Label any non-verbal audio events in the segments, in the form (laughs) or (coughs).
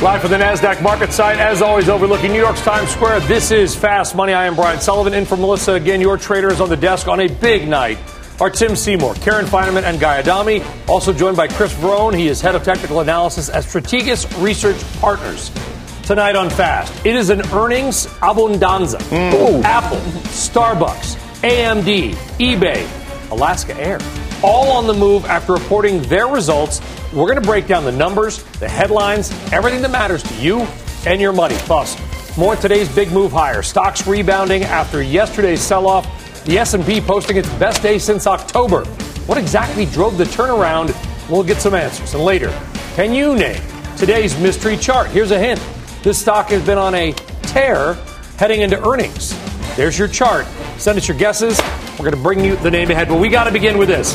Live from the NASDAQ market site, as always, overlooking New York's Times Square. This is Fast Money. I am Brian Sullivan. In for Melissa. Again, your traders on the desk on a big night are Tim Seymour, Karen Finerman, and Guy Adami. Also joined by Chris Verrone. He is head of technical analysis at Strategas Research Partners. Tonight on Fast, it is an earnings abundanza. Mm. Apple, Starbucks, AMD, eBay, Alaska Air, all on the move after reporting their results. We're going to break down the numbers, the headlines, everything that matters to you and your money. Plus, more today's big move higher. Stocks rebounding after yesterday's sell-off. The S&P posting its best day since October. What exactly drove the turnaround? We'll get some answers. And later, can you name today's mystery chart? Here's a hint. This stock has been on a tear heading into earnings. There's your chart. Send us your guesses. We're going to bring you the name ahead, but we got to begin with this.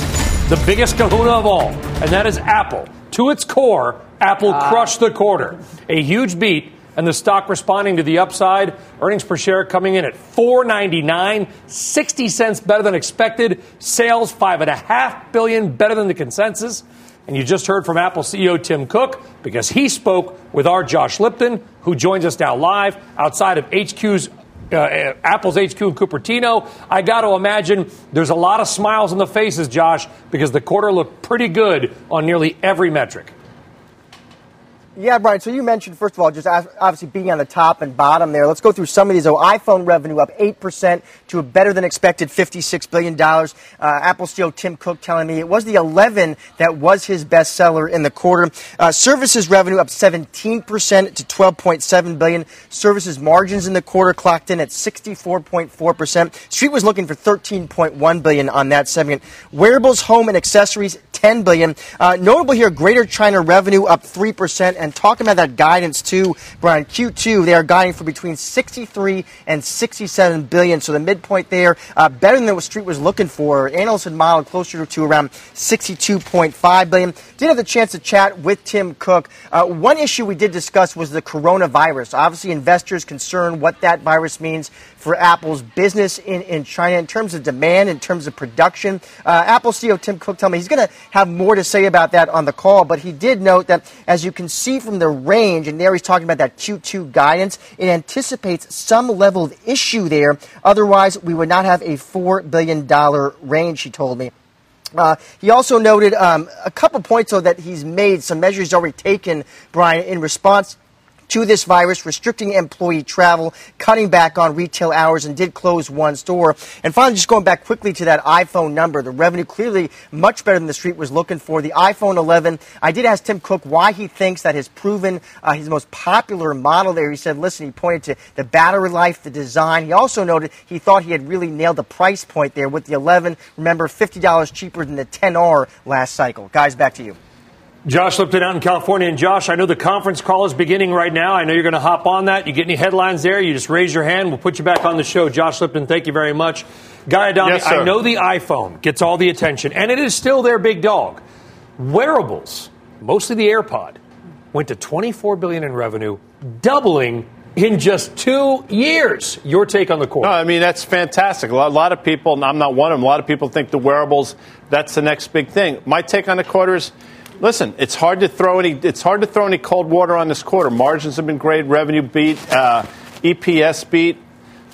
The biggest kahuna of all, and that is Apple. To its core, Apple ah. crushed the quarter. A huge beat, and the stock responding to the upside. Earnings per share coming in at $4.99, 60 cents better than expected. Sales 5.5 billion better than the consensus. And you just heard from Apple CEO Tim Cook because he spoke with our Josh Lipton, who joins us now live outside of HQ's uh, Apple's HQ in Cupertino. I got to imagine there's a lot of smiles on the faces, Josh, because the quarter looked pretty good on nearly every metric. Yeah, Brian. So you mentioned, first of all, just obviously being on the top and bottom there. Let's go through some of these. So iPhone revenue up 8% to a better than expected $56 billion. Uh, Apple CEO Tim Cook telling me it was the 11 that was his best seller in the quarter. Uh, services revenue up 17% to 12.7 billion. Services margins in the quarter clocked in at 64.4%. Street was looking for 13.1 billion on that segment. Wearables, home, and accessories 10 billion. Uh, notable here, Greater China revenue up 3% and talking about that guidance too, Brian, Q2, they are guiding for between 63 and 67 billion. So the midpoint there, uh, better than what Street was looking for. Analysts had modeled closer to around 62.5 billion. Did have the chance to chat with Tim Cook. Uh, one issue we did discuss was the coronavirus. Obviously, investors concerned what that virus means for Apple's business in, in China in terms of demand, in terms of production. Uh, Apple CEO Tim Cook told me he's going to have more to say about that on the call, but he did note that as you can see from the range, and there he's talking about that Q2 guidance, it anticipates some level of issue there. Otherwise, we would not have a $4 billion range, he told me. Uh, he also noted um, a couple points, though, that he's made, some measures already taken, Brian, in response to this virus, restricting employee travel, cutting back on retail hours, and did close one store. And finally, just going back quickly to that iPhone number, the revenue clearly much better than the street was looking for. The iPhone 11, I did ask Tim Cook why he thinks that has proven uh, his most popular model there. He said, listen, he pointed to the battery life, the design. He also noted he thought he had really nailed the price point there with the 11. Remember, $50 cheaper than the 10R last cycle. Guys, back to you. Josh Lipton out in California. And Josh, I know the conference call is beginning right now. I know you're going to hop on that. You get any headlines there, you just raise your hand. We'll put you back on the show. Josh Lipton, thank you very much. Guy Adami, Yes, I know the iPhone gets all the attention, and it is still their big dog. Wearables, mostly the AirPod, went to 24 billion in revenue, doubling in just two years. Your take on the quarter? No, I mean that's fantastic. A lot, a lot of people, and I'm not one of them. A lot of people think the wearables that's the next big thing. My take on the quarter is, listen, it's hard to throw any it's hard to throw any cold water on this quarter. Margins have been great, revenue beat, uh, EPS beat.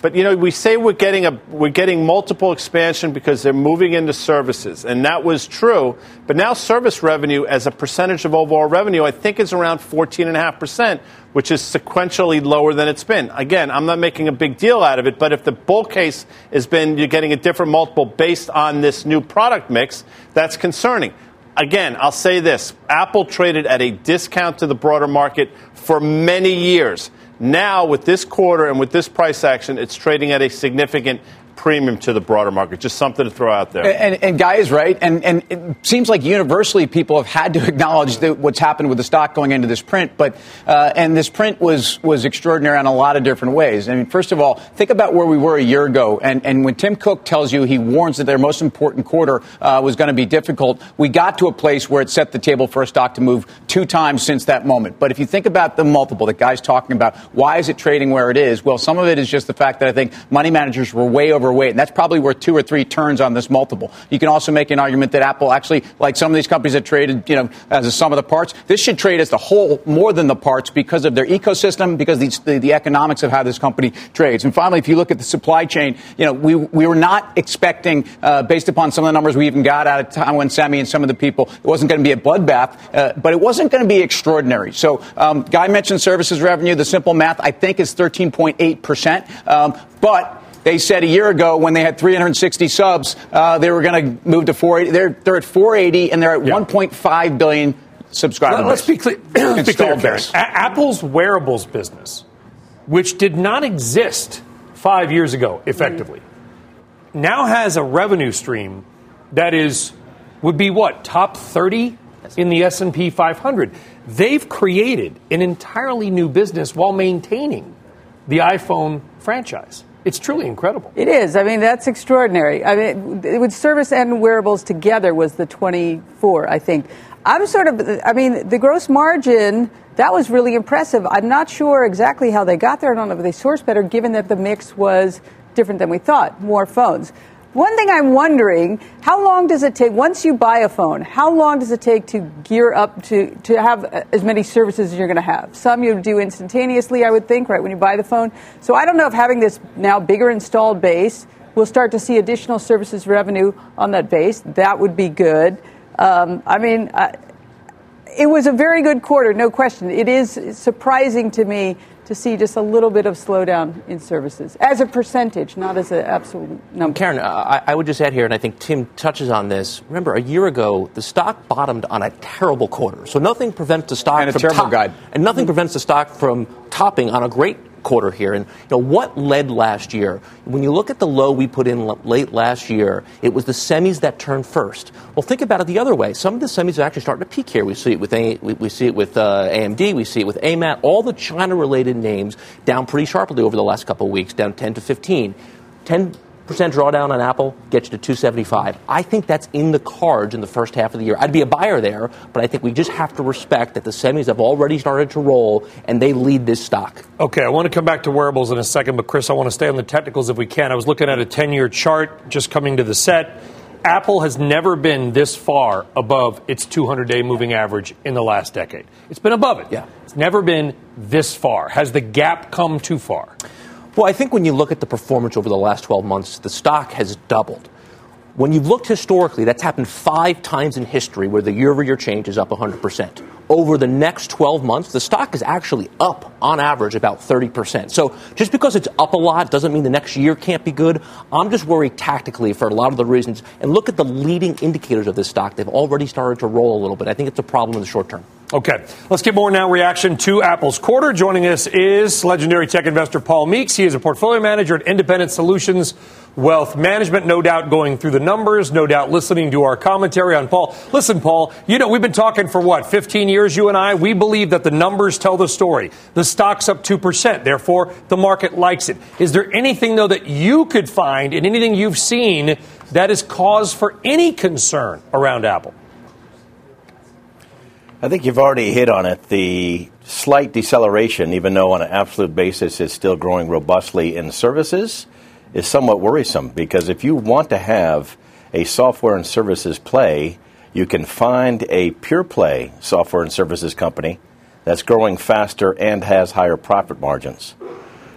But you know, we say we're getting a we're getting multiple expansion because they're moving into services, and that was true. But now service revenue as a percentage of overall revenue, I think, is around fourteen and a half percent, which is sequentially lower than it's been. Again, I'm not making a big deal out of it, but if the bull case has been you're getting a different multiple based on this new product mix, that's concerning. Again, I'll say this Apple traded at a discount to the broader market for many years. Now, with this quarter and with this price action, it's trading at a significant premium to the broader market. Just something to throw out there. And, and, and Guy is right. And, and it seems like universally people have had to (laughs) acknowledge what's happened with the stock going into this print. But uh, and this print was was extraordinary in a lot of different ways. I mean, first of all, think about where we were a year ago. And, and when Tim Cook tells you he warns that their most important quarter uh, was going to be difficult, we got to a place where it set the table for a stock to move two times since that moment. But if you think about the multiple that Guy's talking about, why is it trading where it is? Well, some of it is just the fact that I think money managers were way overweight, and that's probably worth two or three turns on this multiple. You can also make an argument that Apple actually, like some of these companies that traded, you know, as a sum of the parts, this should trade as the whole more than the parts because of their ecosystem, because the, the economics of how this company trades. And finally, if you look at the supply chain, you know, we, we were not expecting, uh, based upon some of the numbers we even got out of Taiwan Semi and some of the people, it wasn't going to be a bloodbath, uh, but it wasn't going to be extraordinary. So, um, Guy mentioned services revenue. The simple math, I think, is 13.8%. Um, but they said a year ago when they had 360 subs, uh, they were going to move to 480. They're, they're at 480 and they're at yeah. 1.5 billion subscribers. Let's be clear. (clears throat) be clear A- Apple's wearables business, which did not exist five years ago, effectively, mm-hmm. now has a revenue stream that is would be what top 30 in the S&P 500. They've created an entirely new business while maintaining the iPhone franchise. It's truly incredible. It is. I mean, that's extraordinary. I mean, with service and wearables together was the 24, I think. I'm sort of, I mean, the gross margin, that was really impressive. I'm not sure exactly how they got there. I don't know if they sourced better, given that the mix was different than we thought, more phones. One thing I'm wondering, how long does it take, once you buy a phone, how long does it take to gear up to, to have as many services as you're going to have? Some you do instantaneously, I would think, right, when you buy the phone. So I don't know if having this now bigger installed base, we'll start to see additional services revenue on that base. That would be good. Um, I mean, uh, it was a very good quarter, no question. It is surprising to me to see just a little bit of slowdown in services as a percentage, not as an absolute number. Karen, I, I, would just add here, and I think Tim touches on this. Remember, a year ago, the stock bottomed on a terrible quarter. So nothing prevents the stock and from terrible top- guide. and nothing mm-hmm. prevents the stock from topping on a great quarter here. And you know what led last year? When you look at the low we put in l- late last year, it was the semis that turned first. Well, think about it the other way. Some of the semis are actually starting to peak here. We see it with A- we, we, see it with uh, AMD. We see it with AMAT. All the China-related names down pretty sharply over the last couple of weeks, down 10 to 15. 10 percent drawdown on Apple gets you to 275. I think that's in the cards in the first half of the year. I'd be a buyer there, but I think we just have to respect that the semis have already started to roll and they lead this stock. Okay, I want to come back to wearables in a second, but Chris, I want to stay on the technicals if we can. I was looking at a 10-year chart just coming to the set. Apple has never been this far above its 200-day moving average in the last decade. It's been above it. Yeah. It's never been this far. Has the gap come too far? Well, I think when you look at the performance over the last 12 months, the stock has doubled. When you've looked historically, that's happened five times in history where the year over year change is up 100%. Over the next 12 months, the stock is actually up on average about 30%. So just because it's up a lot doesn't mean the next year can't be good. I'm just worried tactically for a lot of the reasons. And look at the leading indicators of this stock. They've already started to roll a little bit. I think it's a problem in the short term. Okay, let's get more now reaction to Apple's quarter. Joining us is legendary tech investor Paul Meeks. He is a portfolio manager at Independent Solutions Wealth Management. No doubt going through the numbers, no doubt listening to our commentary on Paul. Listen, Paul, you know, we've been talking for what, 15 years, you and I? We believe that the numbers tell the story. The stock's up 2%, therefore, the market likes it. Is there anything, though, that you could find in anything you've seen that is cause for any concern around Apple? I think you've already hit on it. The slight deceleration, even though on an absolute basis it's still growing robustly in services, is somewhat worrisome because if you want to have a software and services play, you can find a pure play software and services company that's growing faster and has higher profit margins.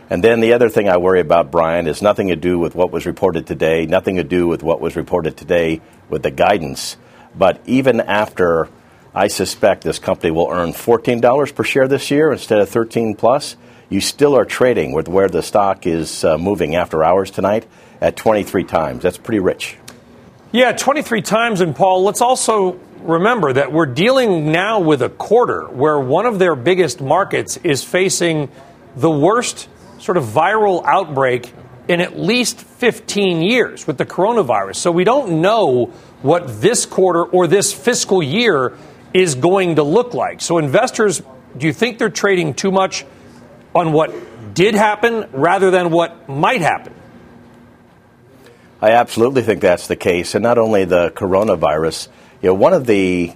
And then the other thing I worry about, Brian, is nothing to do with what was reported today, nothing to do with what was reported today with the guidance. But even after I suspect this company will earn $14 per share this year instead of 13 plus. You still are trading with where the stock is uh, moving after hours tonight at 23 times. That's pretty rich. Yeah, 23 times. And Paul, let's also remember that we're dealing now with a quarter where one of their biggest markets is facing the worst sort of viral outbreak in at least 15 years with the coronavirus. So we don't know what this quarter or this fiscal year is going to look like. So investors, do you think they're trading too much on what did happen rather than what might happen? I absolutely think that's the case. And not only the coronavirus, you know, one of the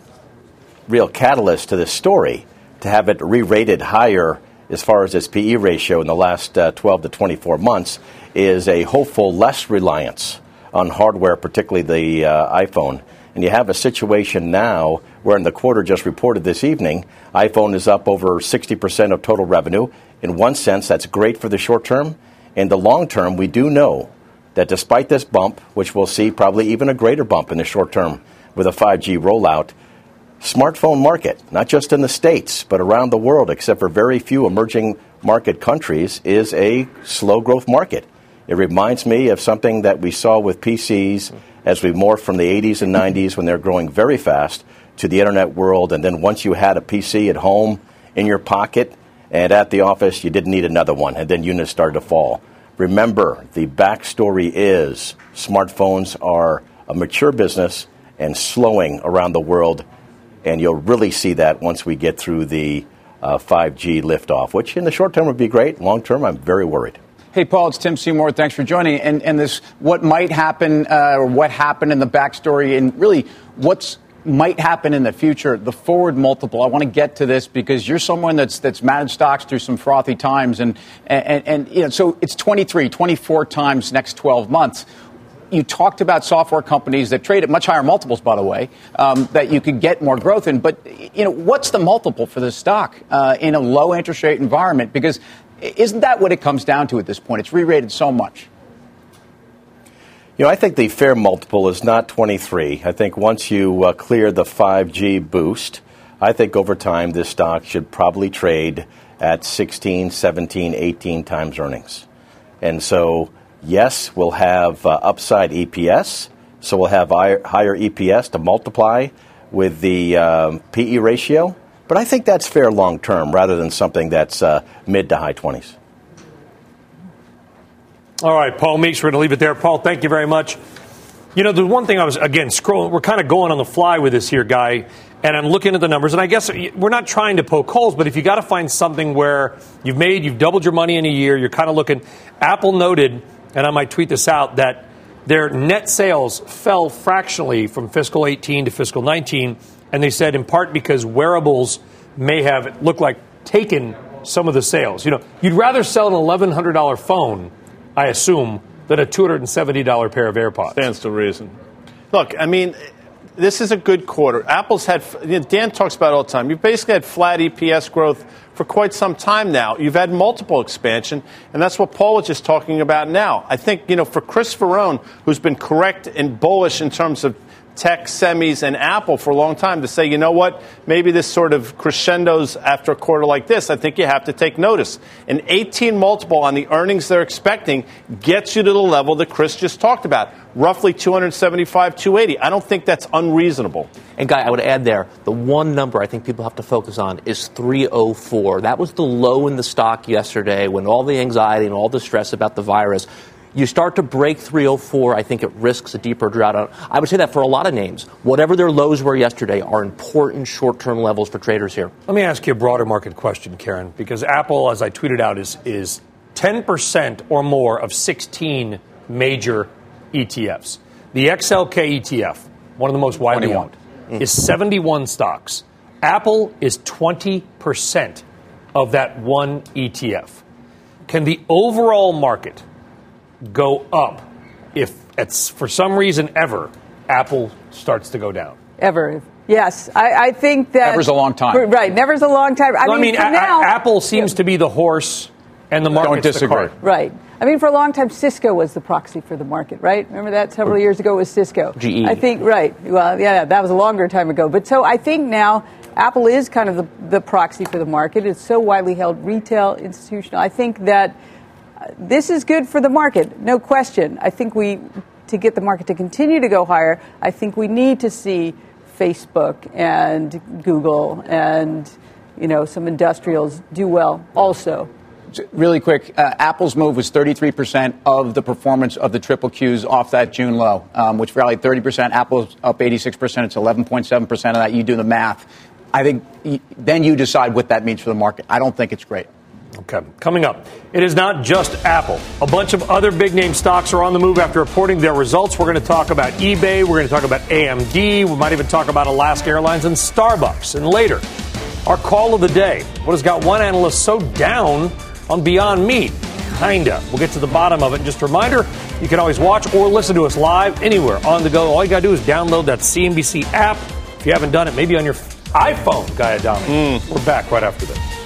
real catalysts to this story to have it re rated higher as far as its PE ratio in the last uh, 12 to 24 months is a hopeful less reliance on hardware, particularly the uh, iPhone. And you have a situation now where, in the quarter just reported this evening, iPhone is up over 60% of total revenue. In one sense, that's great for the short term. In the long term, we do know that despite this bump, which we'll see probably even a greater bump in the short term with a 5G rollout, smartphone market, not just in the States, but around the world, except for very few emerging market countries, is a slow growth market. It reminds me of something that we saw with PCs as we morphed from the 80s and 90s when they're growing very fast to the internet world. And then once you had a PC at home, in your pocket, and at the office, you didn't need another one. And then units started to fall. Remember, the backstory is smartphones are a mature business and slowing around the world. And you'll really see that once we get through the uh, 5G liftoff, which in the short term would be great. Long term, I'm very worried. Hey, Paul, it's Tim Seymour. Thanks for joining. And, and this, what might happen, uh, or what happened in the backstory, and really what's might happen in the future, the forward multiple. I want to get to this because you're someone that's that's managed stocks through some frothy times, and and, and you know, so it's 23, 24 times next 12 months. You talked about software companies that trade at much higher multiples, by the way, um, that you could get more growth in. But you know, what's the multiple for this stock uh, in a low interest rate environment? Because isn't that what it comes down to at this point? It's re-rated so much. You know, I think the fair multiple is not 23. I think once you uh, clear the 5G boost, I think over time this stock should probably trade at 16, 17, 18 times earnings. And so, yes, we'll have uh, upside EPS. So we'll have higher, higher EPS to multiply with the um, PE ratio. But I think that's fair long term rather than something that's uh, mid to high 20s. All right, Paul Meeks, we're going to leave it there. Paul, thank you very much. You know, the one thing I was, again, scrolling, we're kind of going on the fly with this here, guy, and I'm looking at the numbers, and I guess we're not trying to poke holes, but if you got to find something where you've made, you've doubled your money in a year, you're kind of looking. Apple noted, and I might tweet this out, that their net sales fell fractionally from fiscal 18 to fiscal 19 and they said in part because wearables may have looked like taken some of the sales. You know, you'd rather sell an $1,100 phone, I assume, than a $270 pair of AirPods. Stands to reason. Look, I mean, this is a good quarter. Apple's had, you know, Dan talks about all the time. You've basically had flat EPS growth for quite some time now. You've had multiple expansion, and that's what Paul was just talking about now. I think, you know, for Chris Verrone, who's been correct and bullish in terms of tech, semis, and Apple for a long time to say, you know what, maybe this sort of crescendos after a quarter like this, I think you have to take notice. An 18 multiple on the earnings they're expecting gets you to the level that Chris just talked about, roughly 275, 280. I don't think that's unreasonable. And Guy, I would add there, the one number I think people have to focus on is 304. That was the low in the stock yesterday when all the anxiety and all the stress about the virus you start to break 304, I think it risks a deeper drawdown. I would say that for a lot of names, whatever their lows were yesterday are important short term levels for traders here. Let me ask you a broader market question, Karen, because Apple, as I tweeted out, is, is 10% or more of 16 major ETFs. The XLK ETF, one of the most widely 21. owned, mm. is 71 stocks. Apple is 20% of that one ETF. Can the overall market go up if it's for some reason ever Apple starts to go down? Ever. Yes, I, I think that never's a long time. Right, never's a long time. I well, mean, I mean a- now, Apple seems yeah. to be the horse, and the market don't disagree. Right. I mean, for a long time, Cisco was the proxy for the market, right? Remember that several years ago was Cisco. GE. I think right. Well, yeah, that was a longer time ago. But so I think now Apple is kind of the, the proxy for the market. It's so widely held, retail, institutional. I think that this is good for the market, no question. I think we, to get the market to continue to go higher, I think we need to see Facebook and Google and you know some industrials do well also. Really quick, uh, Apple's move was 33% of the performance of the triple Qs off that June low, um, which rallied 30%. Apple's up 86%. It's 11.7% of that. You do the math. I think then you decide what that means for the market. I don't think it's great. Okay. Coming up, it is not just Apple. A bunch of other big name stocks are on the move after reporting their results. We're going to talk about eBay. We're going to talk about AMD. We might even talk about Alaska Airlines and Starbucks. And later, our call of the day. What has got one analyst so down on Beyond Meat? Kinda. We'll get to the bottom of it. Just a reminder, you can always watch or listen to us live anywhere on the go. All you got to do is download that CNBC app. If you haven't done it, maybe on your iPhone, Guy Adami. Mm. We're back right after this.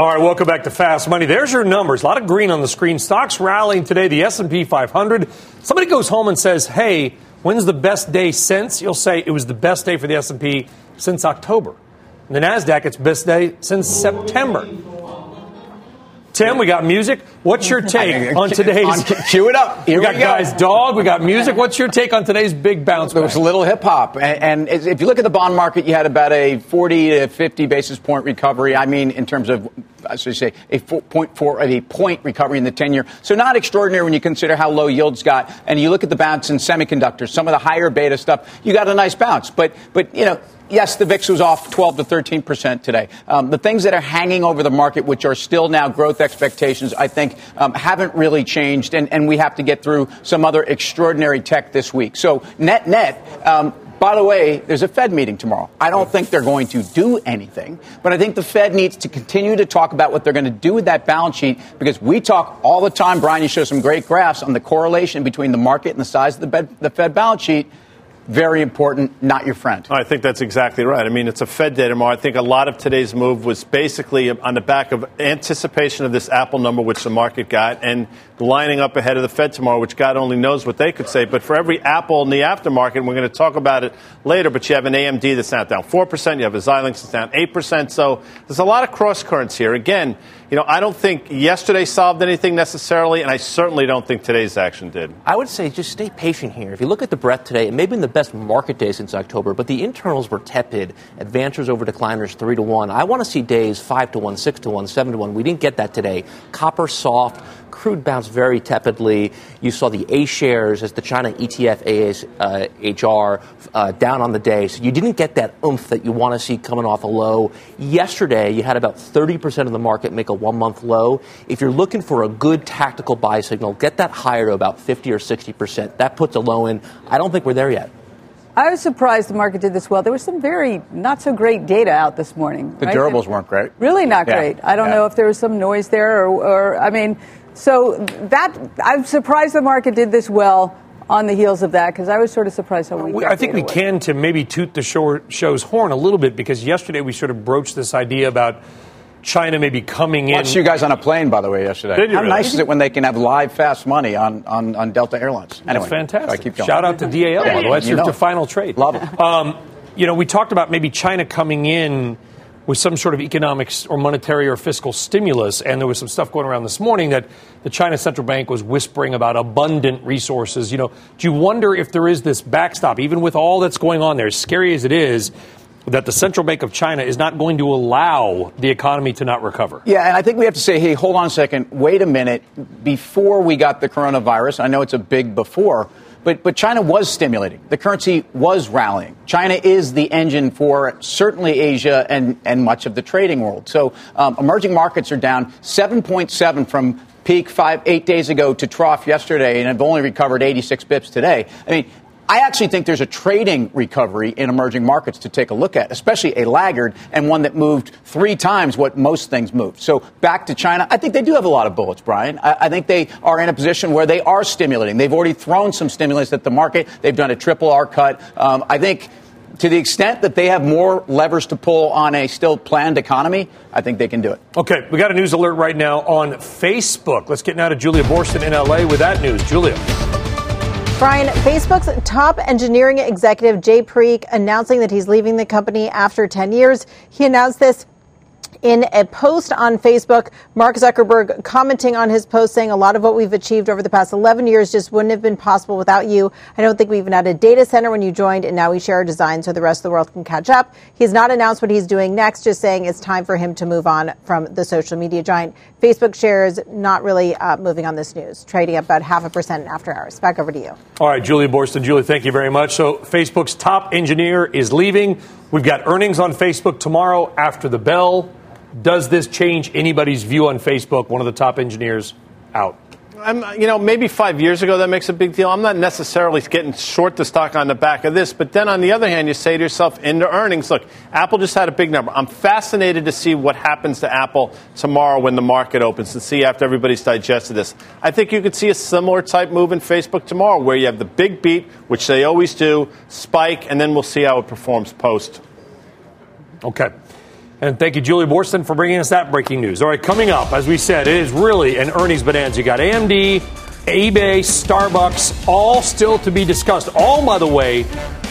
All right, welcome back to Fast Money. There's your numbers. A lot of green on the screen. Stocks rallying today. The S&P 500. Somebody goes home and says, "Hey, when's the best day since?" You'll say it was the best day for the S&P since October. And the Nasdaq, it's best day since September. Tim, we got music. What's your (laughs) take on today's? (laughs) cue it up. Here we got we go. guys dog. We got music. What's your take on today's big bounce? There was a little hip hop, and, and, if you look at the bond market, you had about a 40 to 50 basis point recovery. I mean, in terms of I should say a point four a point recovery in the 10 year. So not extraordinary when you consider how low yields got. And you look at the bounce in semiconductors, some of the higher beta stuff, you got a nice bounce. But but you know yes, the VIX was off 12 to 13 percent today. Um, the things that are hanging over the market, which are still now growth expectations, I think um, haven't really changed, and, and we have to get through some other extraordinary tech this week. So net net. Um, by the way, there's a Fed meeting tomorrow. I don't think they're going to do anything, but I think the Fed needs to continue to talk about what they're going to do with that balance sheet because we talk all the time. Brian, you show some great graphs on the correlation between the market and the size of the, the Fed balance sheet very important, not your friend. I think that's exactly right. I mean, it's a Fed day tomorrow. I think a lot of today's move was basically on the back of anticipation of this Apple number, which the market got, and lining up ahead of the Fed tomorrow, which God only knows what they could say. But for every Apple in the aftermarket, and we're going to talk about it later, but you have an AMD that's now down 4%, you have a Xilinx that's down 8%. So there's a lot of cross currents here. Again, you know, I don't think yesterday solved anything necessarily, and I certainly don't think today's action did. I would say just stay patient here. If you look at the breadth today, it may have been the best market day since October, but the internals were tepid. Advancers over decliners three to one. I want to see days five to one, six to one, seven to one. We didn't get that today. Copper soft. Crude bounced very tepidly. You saw the A shares as the China ETF ASHR uh, down on the day. So you didn't get that oomph that you want to see coming off a low. Yesterday, you had about 30% of the market make a one month low. If you're looking for a good tactical buy signal, get that higher to about 50 or 60%. That puts a low in. I don't think we're there yet. I was surprised the market did this well. There was some very not so great data out this morning. The right? durables weren't great. Really not yeah. great. I don't yeah. know if there was some noise there or, or I mean, so that I'm surprised the market did this well on the heels of that because I was sort of surprised how we. I think we can to maybe toot the show, show's horn a little bit because yesterday we sort of broached this idea about. China maybe coming in. Watched you guys on a plane, by the way, yesterday. Did you How really? nice is it when they can have live fast money on, on, on Delta Airlines? Anyway, That's fantastic. I keep going. Shout out to DAL, by the way. That's your final trade. Love it. Um, you know, we talked about maybe China coming in with some sort of economic or monetary or fiscal stimulus. And there was some stuff going around this morning that the China central bank was whispering about abundant resources. You know, do you wonder if there is this backstop, even with all that's going on there, as scary as it is? That the central bank of China is not going to allow the economy to not recover. Yeah, and I think we have to say, hey, hold on a second, wait a minute. Before we got the coronavirus, I know it's a big before, But, but China was stimulating. The currency was rallying. China is the engine for certainly Asia and, and much of the trading world. So um, emerging markets are down 7.7 from peak five, eight days ago to trough yesterday and have only recovered 86 bips today. I mean, I actually think there's a trading recovery in emerging markets to take a look at, especially a laggard and one that moved three times what most things moved. So back to China, I think they do have a lot of bullets, Brian. I, I think they are in a position where they are stimulating. They've already thrown some stimulus at the market. They've done a triple R cut. Um, I think to the extent that they have more levers to pull on a still planned economy, I think they can do it. Okay, we got a news alert right now on Facebook. Let's get now to Julia Boorstin in LA with that news. Julia. Brian, Facebook's top engineering executive, Jay Parikh, announcing that he's leaving the company after 10 years. He announced this in a post on Facebook, Mark Zuckerberg commenting on his post saying a lot of what we've achieved over the past 11 years just wouldn't have been possible without you. I don't think we even had a data center when you joined, and now we share a design so the rest of the world can catch up. He's not announced what he's doing next, just saying it's time for him to move on from the social media giant. Facebook shares not really uh, moving on this news, trading up about half a percent after hours. Back over to you. All right, Julia Boorstin. Julie, thank you very much. So, Facebook's top engineer is leaving. We've got earnings on Facebook tomorrow after the bell. Does this change anybody's view on Facebook? One of the top engineers out. I'm, you know, maybe five years ago that makes a big deal. I'm not necessarily getting short the stock on the back of this, but then on the other hand, you say to yourself, into earnings, look, Apple just had a big number. I'm fascinated to see what happens to Apple tomorrow when the market opens and see after everybody's digested this. I think you could see a similar type move in Facebook tomorrow where you have the big beat, which they always do, spike, and then we'll see how it performs post. Okay. And thank you, Julie Boorstin, for bringing us that breaking news. All right, coming up, as we said, it is really an earnings bonanza. You got AMD, eBay, Starbucks, all still to be discussed. All, by the way,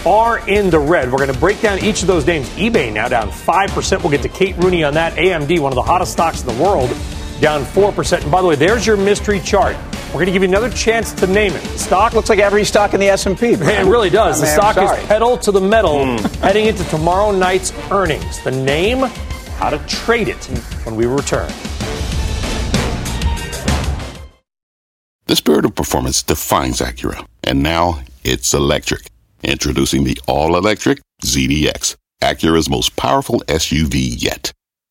are in the red. We're going to break down each of those names. eBay now down 5%. We'll get to Kate Rooney on that. AMD, one of the hottest stocks in the world, down 4%. And by the way, there's your mystery chart. We're going to give you another chance to name it. The stock looks like every stock in the S&P. It really does. I mean, the stock is pedal to the metal mm. heading into tomorrow night's earnings. The name, how to trade it when we return. The spirit of performance defines Acura, and now it's electric. Introducing the all-electric ZDX, Acura's most powerful SUV yet.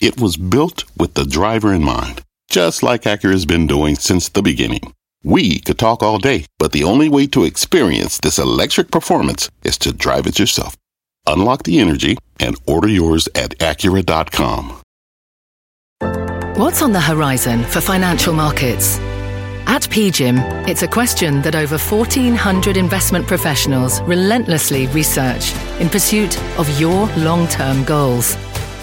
It was built with the driver in mind, just like Acura's been doing since the beginning. We could talk all day, but the only way to experience this electric performance is to drive it yourself. Unlock the energy and order yours at Acura.com. What's on the horizon for financial markets? At PGIM, it's a question that over 1,400 investment professionals relentlessly research in pursuit of your long term goals.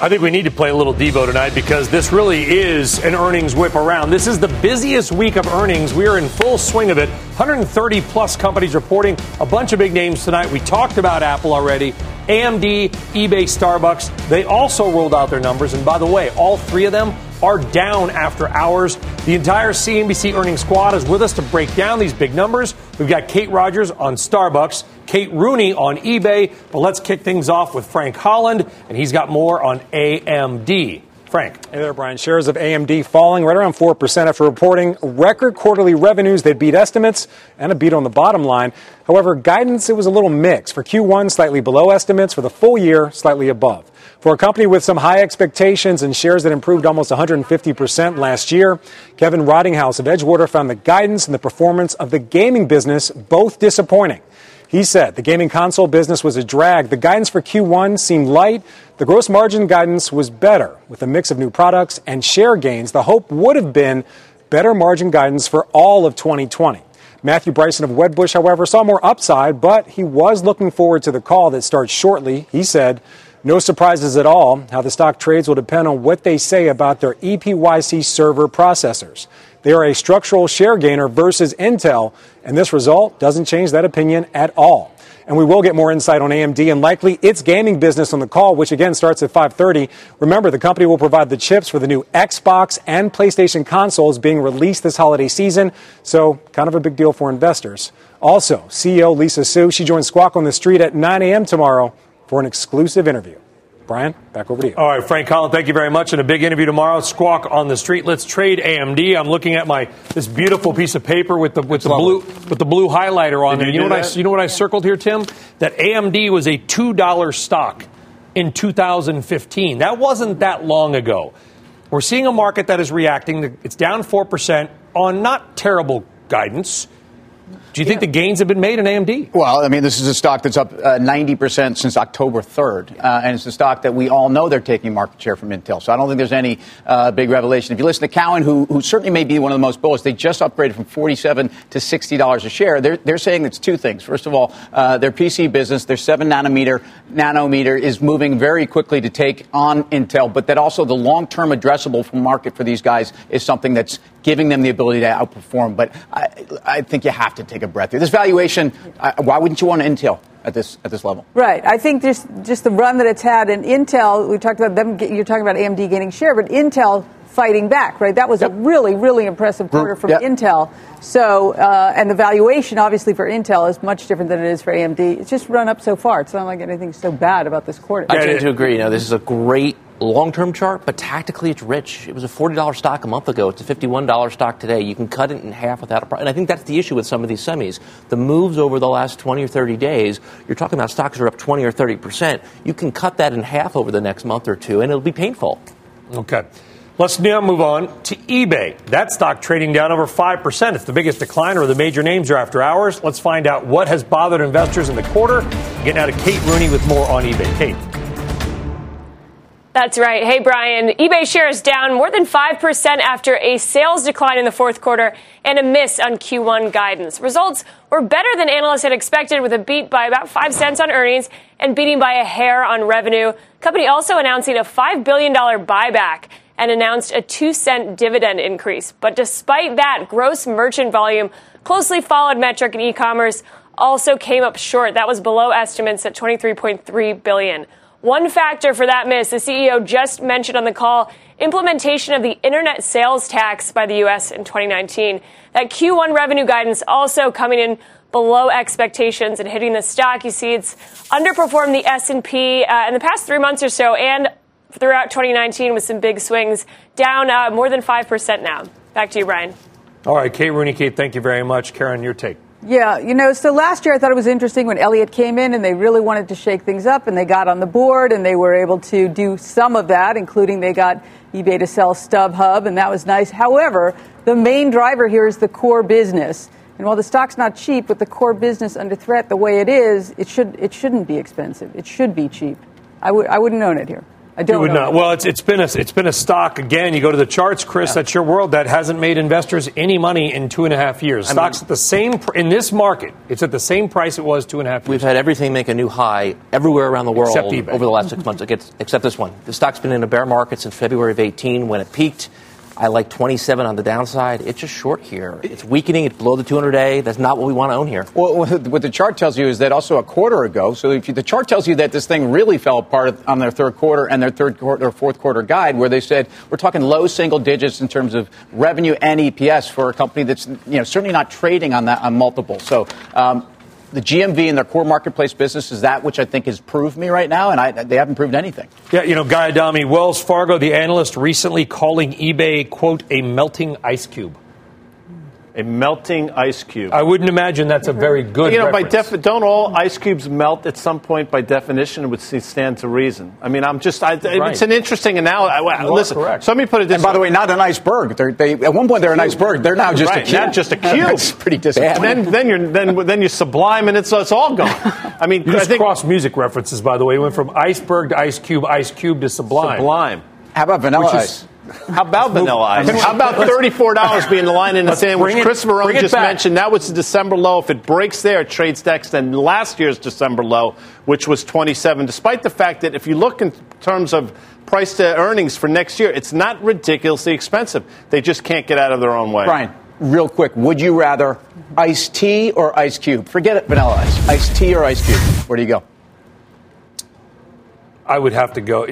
I think we need to play a little Devo tonight because this really is an earnings whip around. This is the busiest week of earnings. We are in full swing of it. 130 plus companies reporting, a bunch of big names tonight. We talked about Apple already. AMD, eBay, Starbucks, they also rolled out their numbers. And by the way, all three of them are down after hours. The entire CNBC earnings squad is with us to break down these big numbers. We've got Kate Rogers on Starbucks, Kate Rooney on eBay, but let's kick things off with Frank Holland, and he's got more on AMD. Frank. Hey there, Brian. Shares of AMD falling right around 4% after reporting record quarterly revenues that beat estimates and a beat on the bottom line. However, guidance, it was a little mixed. For Q1, slightly below estimates. For the full year, slightly above. For a company with some high expectations and shares that improved almost 150% last year, Kevin Rottinghaus of Edgewater found the guidance and the performance of the gaming business both disappointing. He said the gaming console business was a drag. The guidance for Q1 seemed light. The gross margin guidance was better with a mix of new products and share gains. The hope would have been better margin guidance for all of 2020. Matthew Bryson of Wedbush, however, saw more upside, but he was looking forward to the call that starts shortly. He said, no surprises at all. How the stock trades will depend on what they say about their EPYC server processors. They are a structural share gainer versus Intel, and this result doesn't change that opinion at all. And we will get more insight on AMD and likely its gaming business on the call, which again starts at 5:30. Remember, the company will provide the chips for the new Xbox and PlayStation consoles being released this holiday season, so kind of a big deal for investors. Also, CEO Lisa Su, she joins Squawk on the Street at 9 a.m. tomorrow for an exclusive interview. Brian, back over to you. All right, Frank Holland, thank you very much. And a big interview tomorrow. Squawk on the street. Let's trade AMD. I'm looking at my this beautiful piece of paper with the with the blue with the blue highlighter on Did there. you You know do what I you know what I circled here, Tim? That AMD was a two dollar stock in 2015. That wasn't that long ago. We're seeing a market that is reacting. It's down four percent on not terrible guidance. Do you think the gains have been made in AMD? Well, I mean, this is a stock that's up uh, 90% since October 3rd. Uh, and it's a stock that we all know they're taking market share from Intel. So I don't think there's any uh, big revelation. If you listen to Cowen, who, who certainly may be one of the most bullish, they just upgraded from 47 to $60 a share. They're, they're saying it's two things. First of all, uh, their PC business, their 7 nanometer, nanometer is moving very quickly to take on Intel, but that also the long term addressable market for these guys is something that's giving them the ability to outperform. But I, I think you have to take a breath here. This valuation, uh, why wouldn't you want Intel at this at this level? Right. I think just just the run that it's had, and Intel. We talked about them. You're talking about AMD gaining share, but Intel fighting back. Right. That was a really really impressive quarter from Yep. Intel. So uh, and the valuation obviously for Intel is much different than it is for AMD. It's just run up so far. It's not like anything so bad about this quarter. I tend to agree. You know, this is a great long-term chart, but tactically it's rich. It was a $40 stock a month ago. It's a $51 stock today. You can cut it in half without a problem. And I think that's the issue with some of these semis. The moves over the last 20 or 30 days, you're talking about stocks are up 20 or 30%. You can cut that in half over the next month or two, and it'll be painful. Okay. Let's now move on to eBay. That stock trading down over 5%. It's the biggest decliner of the major names are after hours. Let's find out what has bothered investors in the quarter. Getting out of Kate Rooney with more on eBay. Kate. That's right. Hey, Brian. eBay shares down more than 5% after a sales decline in the fourth quarter and a miss on Q1 guidance. Results were better than analysts had expected with a beat by about 5 cents on earnings and beating by a hair on revenue. Company also announcing a $5 billion buyback and announced a 2 cent dividend increase. But despite that, gross merchant volume, closely followed metric in e-commerce, also came up short. That was below estimates at 23.3 billion. One factor for that miss, the CEO just mentioned on the call, implementation of the internet sales tax by the U.S. in 2019. That Q1 revenue guidance also coming in below expectations and hitting the stock. You see, it's underperformed the S&P uh, in the past three months or so, and throughout 2019 with some big swings, down uh, more than five percent now. Back to you, Brian. All right, Kate Rooney. Kate, thank you very much. Karen, your take. Yeah, you know, so last year I thought it was interesting when Elliott came in and they really wanted to shake things up and they got on the board and they were able to do some of that, including they got eBay to sell StubHub and that was nice. However, the main driver here is the core business. And while the stock's not cheap, with the core business under threat the way it is, it should it shouldn't be expensive. It should be cheap. I would I wouldn't own it here. I don't You would own not. Well, it's, it's been a it's been a stock again. You go to the charts, Chris. That's your world. That hasn't made investors any money in two and a half years. I Stocks mean- at the same pr- in this market. It's at the same price it was two and a half. Years. We've had everything make a new high everywhere around the world over the last six months, except- except this one. The stock's been in a bear market since February of 18 when it peaked. I like 27 on the downside. It's just short here. It's weakening. It's below the 200 day. That's not what we want to own here. Well, (laughs) what the chart tells you is that also a quarter ago. So if you, the chart tells you that this thing really fell apart on their third quarter and their third quarter or fourth quarter guide, where they said we're talking low single digits in terms of revenue and EPS for a company that's you know certainly not trading on that on multiple. So. Um, the GMV in their core marketplace business is that which I think has proved me right now, and I, they haven't proved anything. Yeah, you know, Guy Adami, Wells Fargo, the analyst, recently calling eBay quote a melting ice cube. A melting ice cube. I wouldn't imagine that's a mm-hmm. very good. You know, by reference. defi- don't all ice cubes melt at some point? By definition, it would see- stand to reason. I mean, I'm just. I, Right. It's an interesting analogy. You are Listen, correct. so let me put it this And by the way. way, not an iceberg. They're, they at one point they're an iceberg. They're now just right, a cube. Not just a (laughs) cube. That's pretty And disappointing. then, then you're then then you're sublime, and it's it's all gone. I mean, You I just think cross music references, by the way. You went from iceberg to ice cube, ice cube to sublime. Sublime. How about vanilla Which is- ice? How about vanilla ice? Let's- How about thirty-four dollars being the line in the Let's sandwich? bring it- Christopher bring just back. mentioned that was the December low. If it breaks there, it trades next than last year's December low, which was twenty-seven. Despite the fact that if you look in terms of price to earnings for next year, it's not ridiculously expensive. They just can't get out of their own way. Brian, real quick, would you rather iced tea or ice cube? Forget it, vanilla ice. Iced tea or ice cube? Where do you go? I would have to go.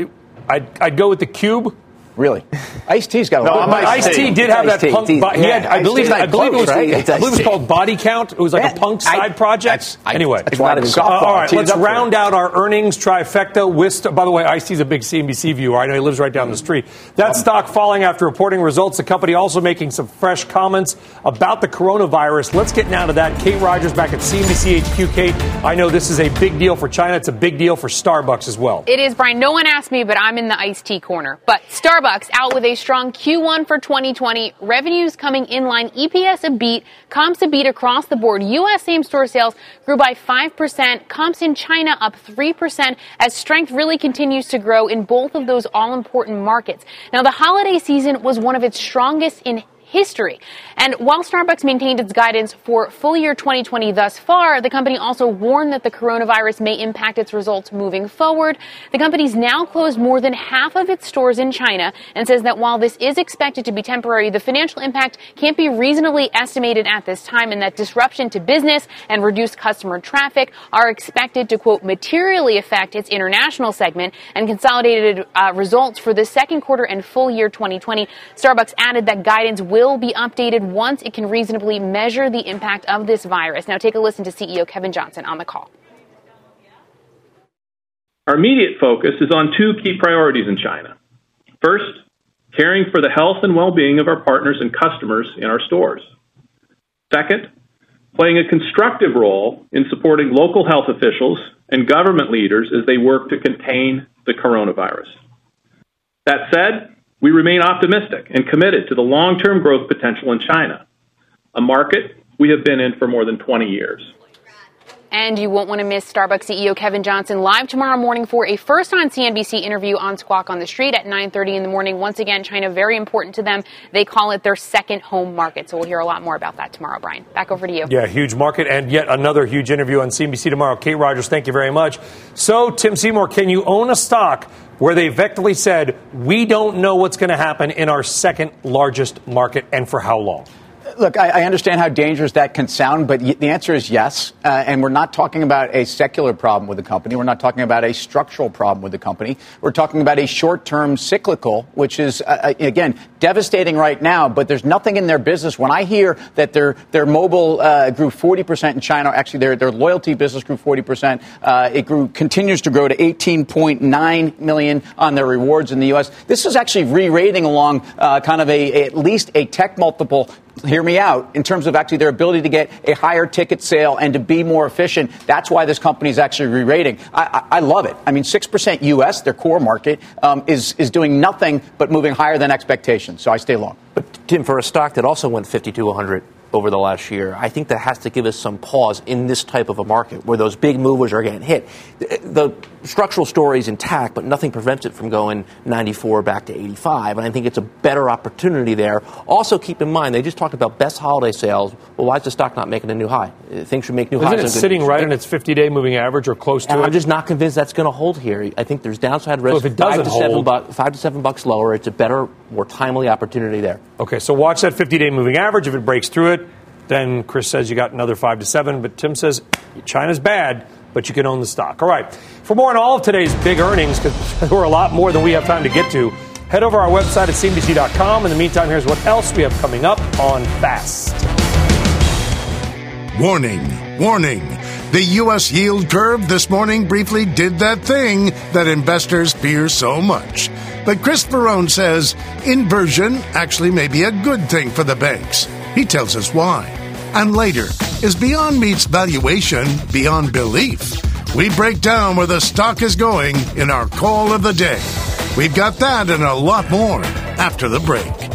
I'd, I'd go with the cube. Really? (laughs) Iced tea's got a No, lot. but Ice T did have that punk. bo- he had, I believe, I believe it was, I believe it was called Body Count. It was like a punk side project. I- anyway, that's not even Uh, softball. all right, let's round out our earnings trifecta. With, by the way, Ice T's a big CNBC viewer. I know he lives right down the street. That stock falling after reporting results. The company also making some fresh comments about the coronavirus. Let's get now to that. Kate Rogers back at CNBC HQ. Kate, I know this is a big deal for China. It's a big deal for Starbucks as well. It is, Brian. No one asked me, but I'm in the iced tea corner. But Starbucks out with a strong Q1 for 2020. Revenues coming in line, EPS a beat, comps a beat across the board. U.S. same store sales grew by 5%, comps in China up 3% as strength really continues to grow in both of those all important markets. Now, the holiday season was one of its strongest in history. And while Starbucks maintained its guidance for full year 2020 thus far, the company also warned that the coronavirus may impact its results moving forward. The company's now closed more than half of its stores in China and says that while this is expected to be temporary, the financial impact can't be reasonably estimated at this time and that disruption to business and reduced customer traffic are expected to quote materially affect its international segment and consolidated uh, results for the second quarter and full year 2020. Starbucks added that guidance will be updated once it can reasonably measure the impact of this virus. Now take a listen to CEO Kevin Johnson on the call. Our immediate focus is on two key priorities in China. First, caring for the health and well being of our partners and customers in our stores. Second, playing a constructive role in supporting local health officials and government leaders as they work to contain the coronavirus. That said, we remain optimistic and committed to the long term growth potential in China, a market we have been in for more than 20 years. And you won't want to miss Starbucks CEO Kevin Johnson live tomorrow morning for a first on CNBC interview on Squawk on the Street at 9:30 in the morning. Once again, China very important to them. They call it their second home market. So we'll hear a lot more about that tomorrow, Brian. Back over to you. Yeah, huge market and yet another huge interview on CNBC tomorrow. Kate Rogers, thank you very much. So, Tim Seymour, can you own a stock where they effectively said, we don't know what's going to happen in our second largest market and for how long? Look, I, I understand how dangerous that can sound, but the answer is yes. Uh, and we're not talking about a secular problem with the company. We're not talking about a structural problem with the company. We're talking about a short term cyclical, which is, uh, again, devastating right now, but there's nothing in their business. When I hear that their, their mobile uh, grew 40% in China, actually, their, their loyalty business grew 40%, uh, it grew, continues to grow to 18.9 million on their rewards in the U.S. This is actually re rating along uh, kind of a, a, at least a tech multiple hear me out in terms of actually their ability to get a higher ticket sale and to be more efficient. That's why this company is actually re-rating. I, I, I love it. I mean, six percent U.S. their core market um, is is doing nothing but moving higher than expectations. So I stay long. But Tim, for a stock that also went 50 to 100 over the last year, I think that has to give us some pause in this type of a market where those big movers are getting hit. The, the structural story is intact, but nothing prevents it from going 94 back to 85. And I think it's a better opportunity there. Also, keep in mind, they just talked about best holiday sales. Well, why is the stock not making a new high? Things should make new Isn't highs. it on good sitting right on its 50 day moving average or close to And it? I'm just not convinced that's going to hold here. I think there's downside risk. So if it doesn't to seven hold- bu- five to seven bucks lower, it's a better, more timely opportunity there. Okay, so watch that 50 day moving average. If it breaks through it, then Chris says you got another five to seven. But Tim says China's bad, but you can own the stock. All right. For more on all of today's big earnings, because there (laughs) were a lot more than we have time to get to, head over our website at CNBC.com. In the meantime, here's what else we have coming up on Fast. Warning, warning. The U.S. yield curve this morning briefly did that thing that investors fear so much. But Chris Verrone says inversion actually may be a good thing for the banks. He tells us why. And later, is Beyond Meat's valuation beyond belief? We break down where the stock is going in our call of the day. We've got that and a lot more after the break.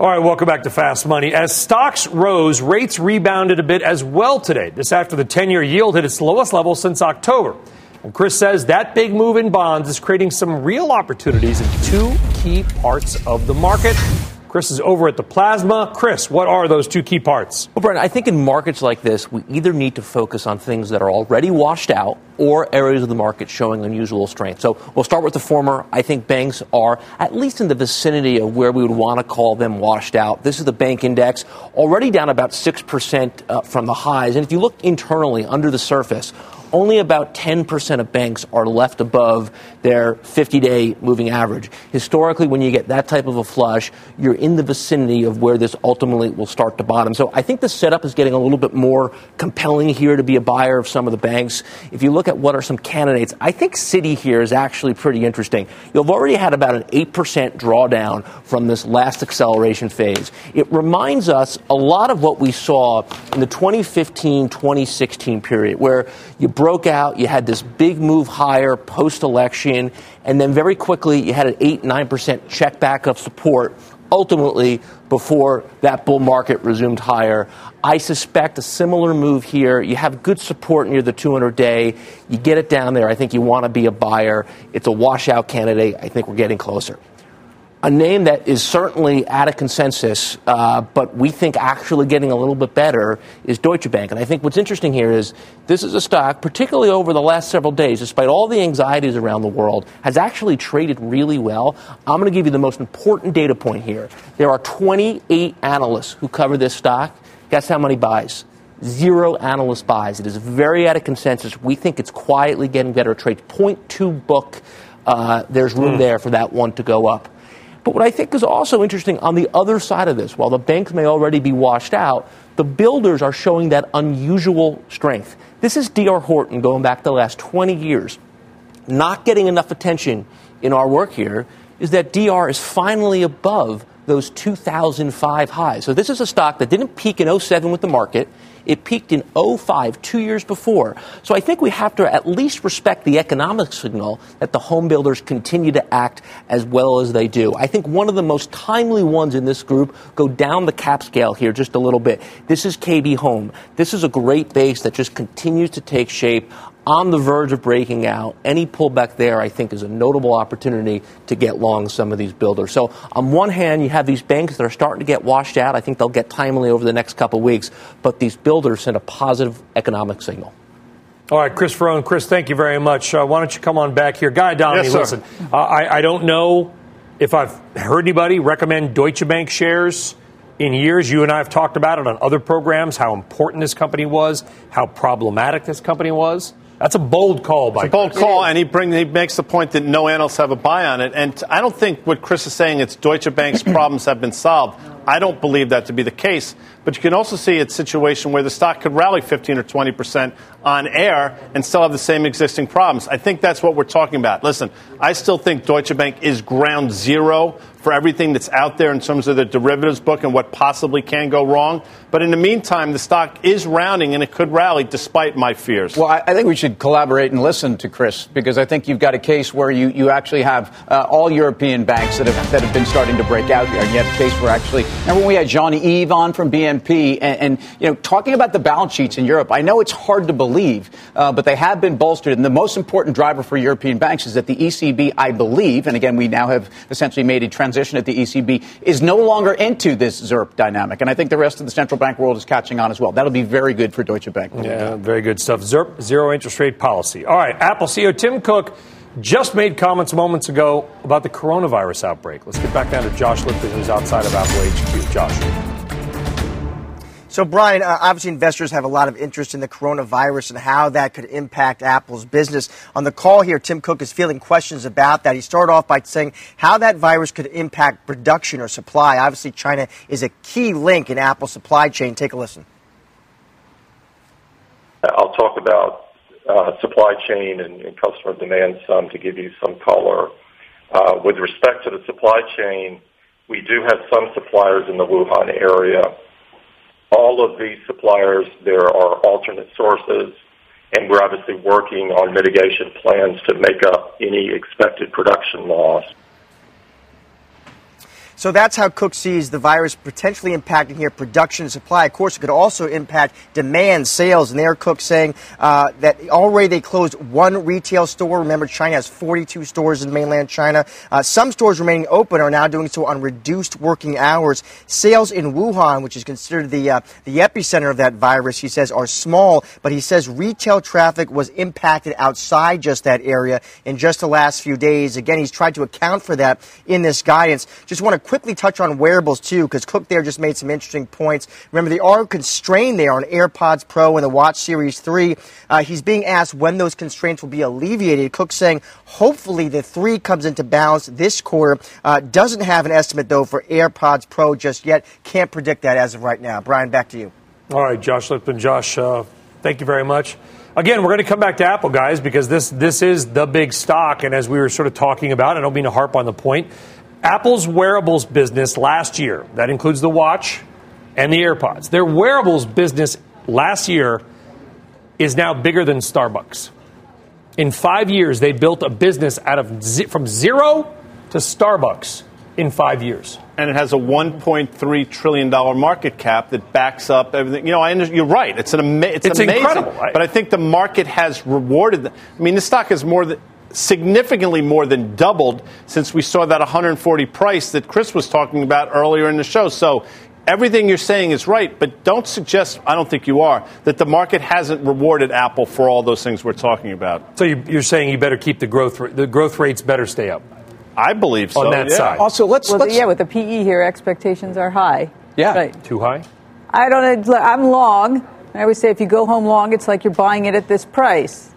All right, welcome back to Fast Money. As stocks rose, rates rebounded a bit as well today. This after the 10 year yield hit its lowest level since October. And Chris says that big move in bonds is creating some real opportunities in two key parts of the market Chris is over at the Plasma. Chris, what are those two key parts? Well, Brent, I think in markets like this, we either need to focus on things that are already washed out or areas of the market showing unusual strength. So we'll start with the former. I think banks are at least in the vicinity of where we would want to call them washed out. This is the bank index, already down about 6% uh, from the highs. And if you look internally under the surface, only about 10% of banks are left above their 50 day moving average. Historically, when you get that type of a flush, you're in the vicinity of where this ultimately will start to bottom. So I think the setup is getting a little bit more compelling here to be a buyer of some of the banks. If you look at what are some candidates, I think Citi here is actually pretty interesting. You've already had about an 8% drawdown from this last acceleration phase. It reminds us a lot of what we saw in the 2015 2016 period, where you broke out, you had this big move higher post election, and then very quickly you had an 8 9% check back of support, ultimately before that bull market resumed higher. I suspect a similar move here. You have good support near the 200 day. You get it down there. I think you want to be a buyer. It's a washout candidate. I think we're getting closer a name that is certainly at a consensus, uh, but we think actually getting a little bit better is Deutsche Bank. And I think what's interesting here is this is a stock, particularly over the last several days, despite all the anxieties around the world, has actually traded really well. I'm going to give you the most important data point here. There are 28 analysts who cover this stock. Guess how many buys? Zero analyst buys. It is very out of consensus. We think it's quietly getting better. It trades 0.2 book. Uh, there's room mm. there for that one to go up. But what I think is also interesting on the other side of this, while the banks may already be washed out, the builders are showing that unusual strength. This is DR Horton going back the last 20 years. Not getting enough attention in our work here is that DR is finally above those 2005 highs. So this is a stock that didn't peak in 07 with the market. It peaked in 05, two years before. So I think we have to at least respect the economic signal that the home builders continue to act as well as they do. I think one of the most timely ones in this group go down the cap scale here just a little bit. This is KB Home. This is a great base that just continues to take shape on the verge of breaking out. Any pullback there, I think, is a notable opportunity to get long some of these builders. So, on one hand, you have these banks that are starting to get washed out. I think they'll get timely over the next couple of weeks, but these builders send a positive economic signal. All right, Chris Verrone. Chris, thank you very much. Uh, why don't you come on back here? Guy Adami, yes, listen, uh, I, I don't know if I've heard anybody recommend Deutsche Bank shares in years. You and I have talked about it on other programs, how important this company was, how problematic this company was. That's a bold call by it's a bold Chris. call, and he bring he makes the point that no analysts have a buy on it. And I don't think what Chris is saying it's Deutsche Bank's (coughs) problems have been solved. I don't believe that to be the case. But you can also see a situation where the stock could rally 15 or 20 percent on air and still have the same existing problems. I think that's what we're talking about. Listen, I still think Deutsche Bank is ground zero for everything that's out there in terms of the derivatives book and what possibly can go wrong. But in the meantime, the stock is rounding and it could rally despite my fears. Well, I, think we should collaborate and listen to Chris because I think you've got a case where you, you actually have uh, all European banks that have, that have been starting to break out here. And you have a case where actually, remember when we had Jean-Yves on from BNP and, and, you know, talking about the balance sheets in Europe, I know it's hard to believe, uh, but they have been bolstered. And the most important driver for European banks is that the ECB, I believe, and again, we now have essentially made a transition at the ECB, is no longer into this ZIRP dynamic. And I think the rest of the central bank world is catching on as well. That'll be very good for Deutsche Bank. Yeah, very good stuff. ZIRP, zero interest rate policy. All right, Apple CEO Tim Cook just made comments moments ago about the coronavirus outbreak. Let's get back down to Josh Lipton, who's outside of Apple HQ. Josh. So, Brian, uh, obviously investors have a lot of interest in the coronavirus and how that could impact Apple's business. On the call here, Tim Cook is fielding questions about that. He started off by saying how that virus could impact production or supply. Obviously, China is a key link in Apple's supply chain. Take a listen. I'll talk about uh, supply chain and, and, customer demand some to give you some color. Uh, with respect to the supply chain, we do have some suppliers in the Wuhan area. All of these suppliers, there are alternate sources, and we're obviously working on mitigation plans to make up any expected production loss. So that's how Cook sees the virus potentially impacting here production and supply. Of course, it could also impact demand, sales. And there, Cook saying uh, that already they closed one retail store. Remember, China has 42 stores in mainland China. Uh, some stores remaining open are now doing so on reduced working hours. Sales in Wuhan, which is considered the uh, the epicenter of that virus, he says are small. But he says retail traffic was impacted outside just that area in just the last few days. Again, he's tried to account for that in this guidance. Just want to quickly touch on wearables too, because Cook there just made some interesting points. Remember, they are constrained there on AirPods Pro and the Watch Series 3. Uh, he's being asked when those constraints will be alleviated. Cook saying hopefully the 3 comes into balance this quarter. Uh, doesn't have an estimate though for AirPods Pro just yet. Can't predict that as of right now. Brian, back to you. All right, Josh Lipton. Josh, uh, thank you very much. Again, we're going to come back to Apple, guys, because this this is the big stock. And as we were sort of talking about, I don't mean to harp on the point. Apple's wearables business last year, that includes the watch and the AirPods, their wearables business last year is now bigger than Starbucks. In five years, they built a business out of z- from zero to Starbucks in five years. And it has a 1.3 trillion dollar market cap that backs up everything. You know, I, you're right. It's an ama- it's, It's amazing. incredible, right? But I think the market has rewarded. them. I mean, the stock is more than significantly more than doubled since we saw that 140 price that Chris was talking about earlier in the show. So everything you're saying is right, but don't suggest, I don't think you are, that the market hasn't rewarded Apple for all those things we're talking about. So you, you're saying you better keep the growth, the growth rates better stay up. I believe so. On that yeah. side. Also, let's, Well, let's yeah, with the PE here, expectations are high. Yeah. Right. Too high? I don't know. I'm long. I always say if you go home long, it's like you're buying it at this price.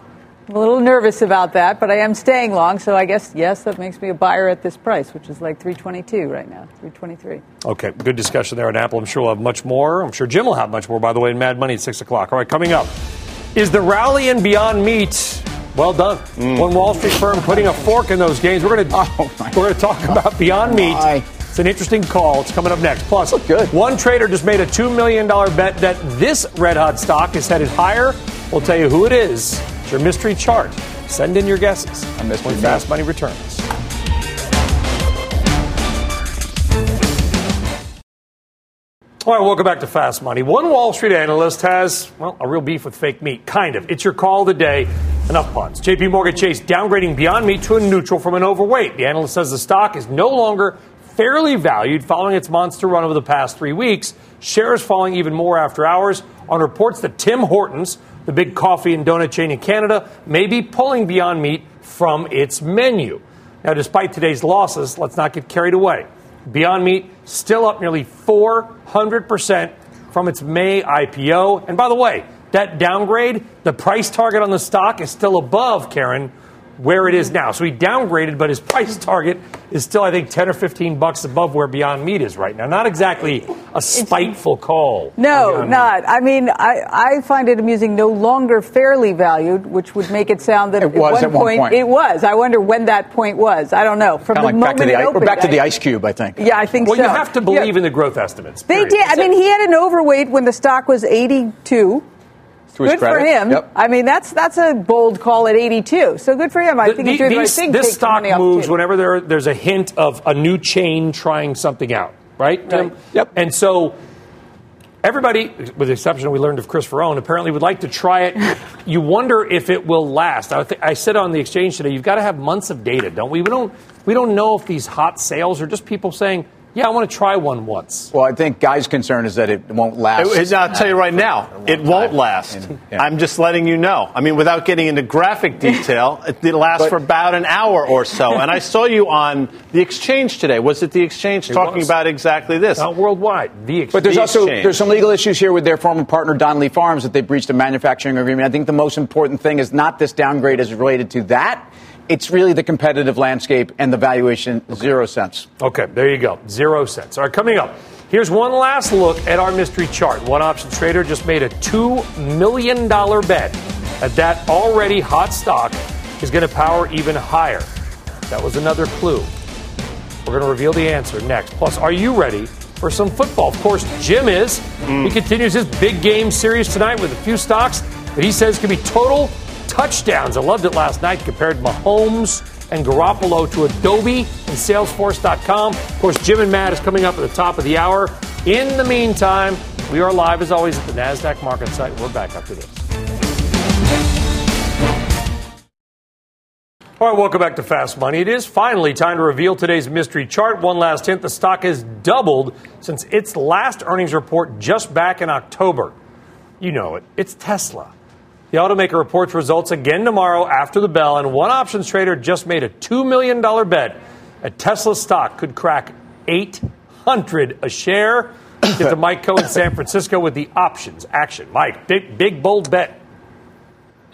I'm a little nervous about that, but I am staying long, so I guess yes, that makes me a buyer at this price, which is like 322 right now, 323. Okay, good discussion there on Apple. I'm sure we'll have much more. I'm sure Jim will have much more, by the way, in Mad Money at 6 o'clock. All right, coming up. Is the rally in Beyond Meat well done? One Wall Street firm putting a fork in those gains. We're going to we're going to talk about Beyond Meat. It's an interesting call. It's coming up next. Plus, good. Plus, one trader just made a $2 million bet that this red hot stock is headed higher. We'll tell you who it is. Your mystery chart. Send in your guesses. when Fast Money returns. All right, welcome back to Fast Money. One Wall Street analyst has, well, a real beef with fake meat. Kind of. It's your call today. Enough puns. JP Morgan Chase downgrading Beyond Meat to a neutral from an overweight. The analyst says the stock is no longer fairly valued following its monster run over the past three weeks. Shares falling even more after hours on reports that Tim Hortons, the big coffee and donut chain in Canada, may be pulling Beyond Meat from its menu. Now, despite today's losses, let's not get carried away. Beyond Meat still up nearly 400% from its May IPO. And by the way, that downgrade, the price target on the stock is still above, Karen, where it is now. So he downgraded, but his price target is still, I think, 10 or 15 bucks above where Beyond Meat is right now. Not exactly a spiteful call. No, Beyond Meat. not. I mean, I, I find it amusing. No longer fairly valued, which would make it sound that It was at at one point. it was. I wonder when that point was. I don't know. From Kinda the like back moment to the, it i- we're opened, back to the ice cube, I think. Yeah, I think Well, so. you have to Yeah. believe in the growth estimates. They did. I mean, he had an overweight when the stock was 82. Good for him. Yep. I mean, that's that's a bold call at 82. So good for him. I The- think the- he's doing the right thing. This stock moves whenever there, there's a hint of a new chain trying something out, right, Tim? Yep. And so everybody, with the exception we learned of Chris Verrone, apparently would like to try it. (laughs) you wonder if it will last. I, th- I said on the exchange today, you've got to have months of data, don't we? We don't, we don't know if these hot sales are just people saying, yeah, I want to try one once. Well, I think Guy's concern is that it won't last. It- it- I'll tell you right now, it won't last. I'm just letting you know. I mean, without getting into graphic detail, (laughs) it, it lasts But- for about an hour or so. And I saw you on the exchange today. Was it the exchange talking was. about exactly this? Not worldwide. The exchange. But there's The also exchange. there's some legal issues here with their former partner Don Lee Farms that they breached a manufacturing agreement. I think the most important thing is not this downgrade is related to that. It's really the competitive landscape and the valuation zero cents. Okay, there you go. Zero cents. All right, coming up. Here's one last look at our mystery chart. One option trader just made a $2 million bet that that already hot stock is going to power even higher. That was another clue. We're going to reveal the answer next. Plus, are you ready for some football? Of course, Jim is. He mm. continues his big game series tonight with a few stocks that he says can be total touchdowns. I loved it last night. Compared Mahomes and Garoppolo to Adobe and Salesforce.com. Of course, Jim and Matt is coming up at the top of the hour. In the meantime, we are live as always at the NASDAQ market site. We're back after this. All right, welcome back to Fast Money. It is finally time to reveal today's mystery chart. One last hint the stock has doubled since its last earnings report just back in October. You know it, it's Tesla. The automaker reports results again tomorrow after the bell, and one options trader just made a $2 million bet. A Tesla stock could crack 800 a share. Get to Mike Cohen in San Francisco with the options action. Mike, big, big, bold bet.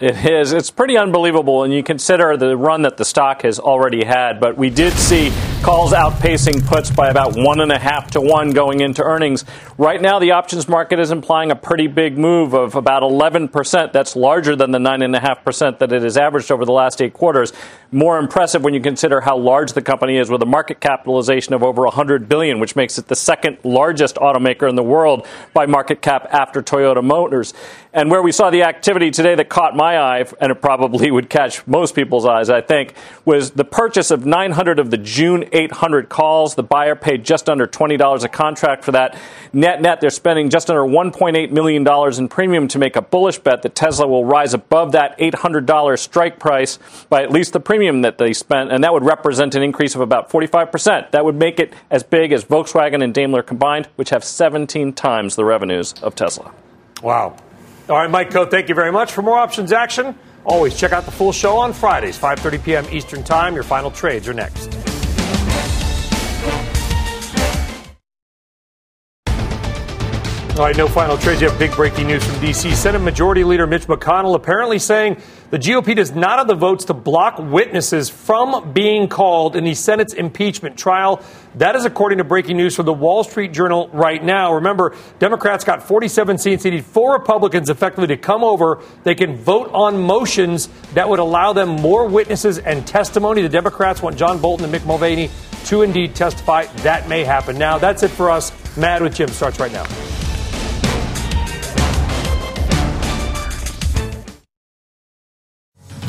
It is. It's pretty unbelievable when you consider the run that the stock has already had. But we did see calls outpacing puts by about one and a half to one going into earnings. Right now, the options market is implying a pretty big move of about 11%. That's larger than the 9.5% that it has averaged over the last eight quarters. More impressive when you consider how large the company is with a market capitalization of over 100 billion, which makes it the second largest automaker in the world by market cap after Toyota Motors. And where we saw the activity today that caught my eye, and it probably would catch most people's eyes, I think, was the purchase of 900 of the June 800 calls. The buyer paid just under $20 a contract for that. Net net, they're spending just under $1.8 million in premium to make a bullish bet that Tesla will rise above that $800 strike price by at least the premium that they spent, and that would represent an increase of about 45%. That would make it as big as Volkswagen and Daimler combined, which have 17 times the revenues of Tesla. Wow. All right, Mike Khouw, thank you very much. For more options action, always check out the full show on Fridays, 5.30 p.m. Eastern Time. Your final trades are next. All right, no final trades yet. Big breaking news from D.C. Senate Majority Leader Mitch McConnell apparently saying the GOP does not have the votes to block witnesses from being called in the Senate's impeachment trial. That is according to breaking news from the Wall Street Journal right now. Remember, Democrats got 47 seats. They need four Republicans effectively to come over. They can vote on motions that would allow them more witnesses and testimony. The Democrats want John Bolton and Mick Mulvaney to indeed testify. That may happen. Now, that's it for us. Mad with Jim starts right now.